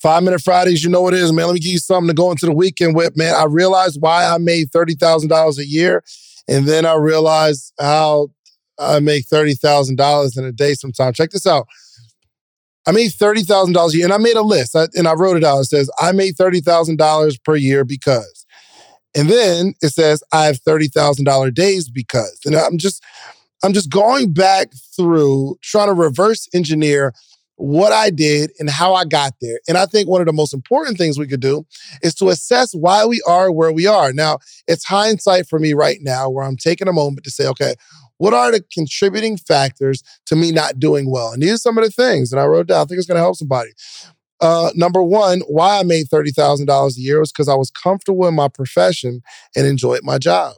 Five Minute Fridays, you know what it is, man. Let me give you something to go into the weekend with, man. I realized why I made $30,000 a year. And then I realized how I make $30,000 in a day sometimes. Check this out. I made $30,000 a year and I made a list and I wrote it out. It says, I made $30,000 per year because. And then it says, I have $30,000 days because. And I'm just, I'm just going back through trying to reverse engineer what I did and how I got there. And I think one of the most important things we could do is to assess why we are where we are. Now, it's hindsight for me right now where I'm taking a moment to say, okay, what are the contributing factors to me not doing well? And these are some of the things that I wrote down. I think it's going to help somebody. Uh, number one, why I made $30,000 a year was because I was comfortable in my profession and enjoyed my job.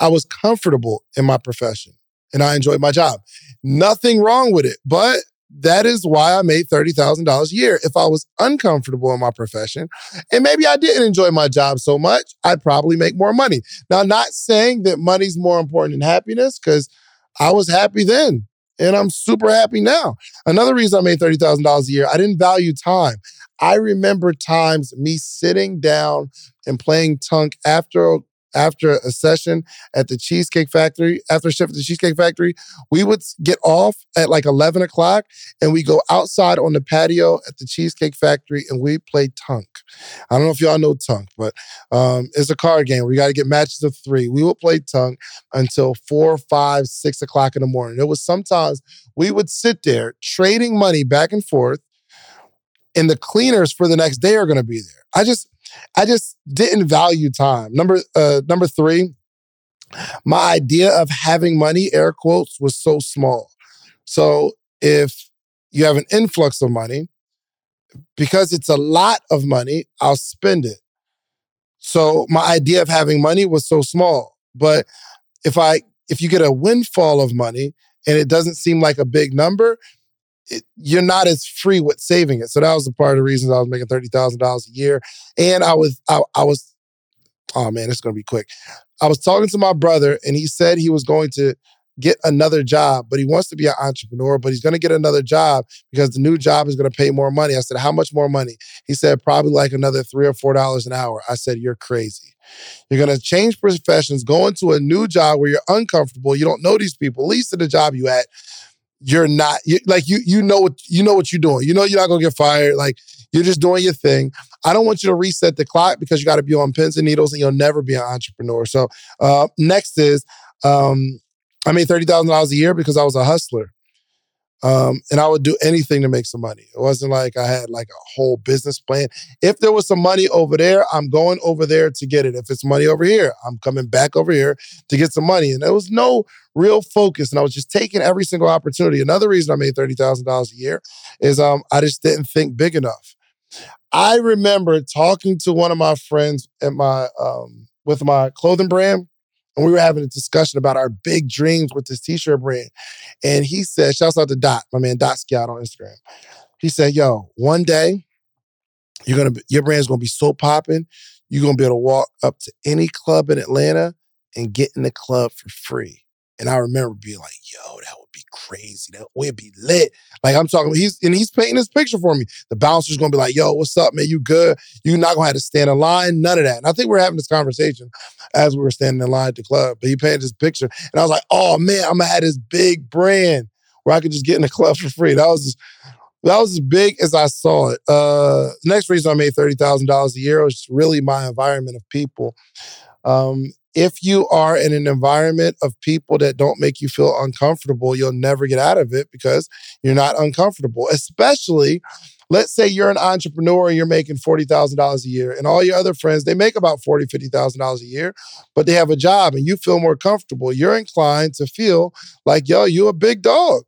I was comfortable in my profession and I enjoyed my job. Nothing wrong with it, but that is why I made $30,000 a year. If I was uncomfortable in my profession and maybe I didn't enjoy my job so much, I'd probably make more money. Now, not saying that money's more important than happiness because I was happy then and I'm super happy now. Another reason I made $30,000 a year, I didn't value time. I remember times me sitting down and playing Tunk after after a session at the Cheesecake Factory, after shift at the Cheesecake Factory, we would get off at like 11 o'clock and we go outside on the patio at the Cheesecake Factory and we play Tunk. I don't know if y'all know Tunk, but um, it's a card game where you got to get matches of three. We would play Tunk until four, five, six o'clock in the morning. It was sometimes we would sit there trading money back and forth and the cleaners for the next day are going to be there. I just, I just didn't value time. Number uh, number three, my idea of having money, air quotes, was so small. So if you have an influx of money, because it's a lot of money, I'll spend it. So my idea of having money was so small. But if I if you get a windfall of money and it doesn't seem like a big number, it, you're not as free with saving it. So that was the part of the reasons I was making thirty thousand dollars a year, and I was I, I was oh man, it's gonna be quick. I was talking to my brother, and he said he was going to get another job, but he wants to be an entrepreneur, but he's going to get another job because the new job is going to pay more money. I said, How much more money? He said, Probably like another three or four dollars an hour. I said, You're crazy. You're going to change professions, go into a new job where you're uncomfortable. You don't know these people, at least in the job you at you're not you, like you you know what you know what you're doing. You know you're not gonna get fired. Like you're just doing your thing. I don't want you to reset the clock because you got to be on pins and needles, and you'll never be an entrepreneur. So uh, next is um, I made thirty thousand dollars a year because I was a hustler. Um, and I would do anything to make some money. It wasn't like I had like a whole business plan. If there was some money over there, I'm going over there to get it. If it's money over here, I'm coming back over here to get some money. And there was no real focus, and I was just taking every single opportunity. Another reason I made thirty thousand dollars a year is um, I just didn't think big enough. I remember talking to one of my friends at my um, with my clothing brand and we were having a discussion about our big dreams with this t-shirt brand. And he said, shouts out to Dot, my man Dot Scout on Instagram. He said, yo, one day you're gonna be, your brand's gonna be so popping, you're gonna be able to walk up to any club in Atlanta and get in the club for free. And I remember being like, yo, that would be crazy. That would be lit. Like I'm talking, he's and he's painting this picture for me. The bouncer's gonna be like, yo, what's up, man? You good? You're not gonna have to stand in line, none of that. And I think we are having this conversation as we were standing in line at the club. But he painted this picture. And I was like, oh man, I'm gonna have this big brand where I could just get in the club for free. That was just that was as big as I saw it. Uh, next reason I made thirty thousand dollars a year was really my environment of people. Um, if you are in an environment of people that don't make you feel uncomfortable, you'll never get out of it because you're not uncomfortable. Especially, let's say you're an entrepreneur and you're making $40,000 a year, and all your other friends, they make about $40,000, $50,000 a year, but they have a job and you feel more comfortable. You're inclined to feel like, yo, you're a big dog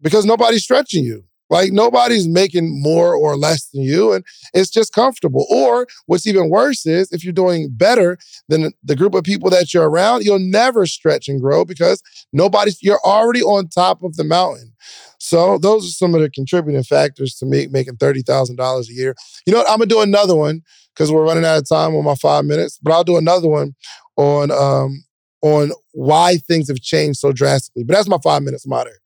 because nobody's stretching you. Like nobody's making more or less than you, and it's just comfortable. Or what's even worse is if you're doing better than the group of people that you're around, you'll never stretch and grow because nobody's, you're already on top of the mountain. So those are some of the contributing factors to me making $30,000 a year. You know what? I'm going to do another one because we're running out of time on my five minutes, but I'll do another one on, um, on why things have changed so drastically. But that's my five minutes. Here.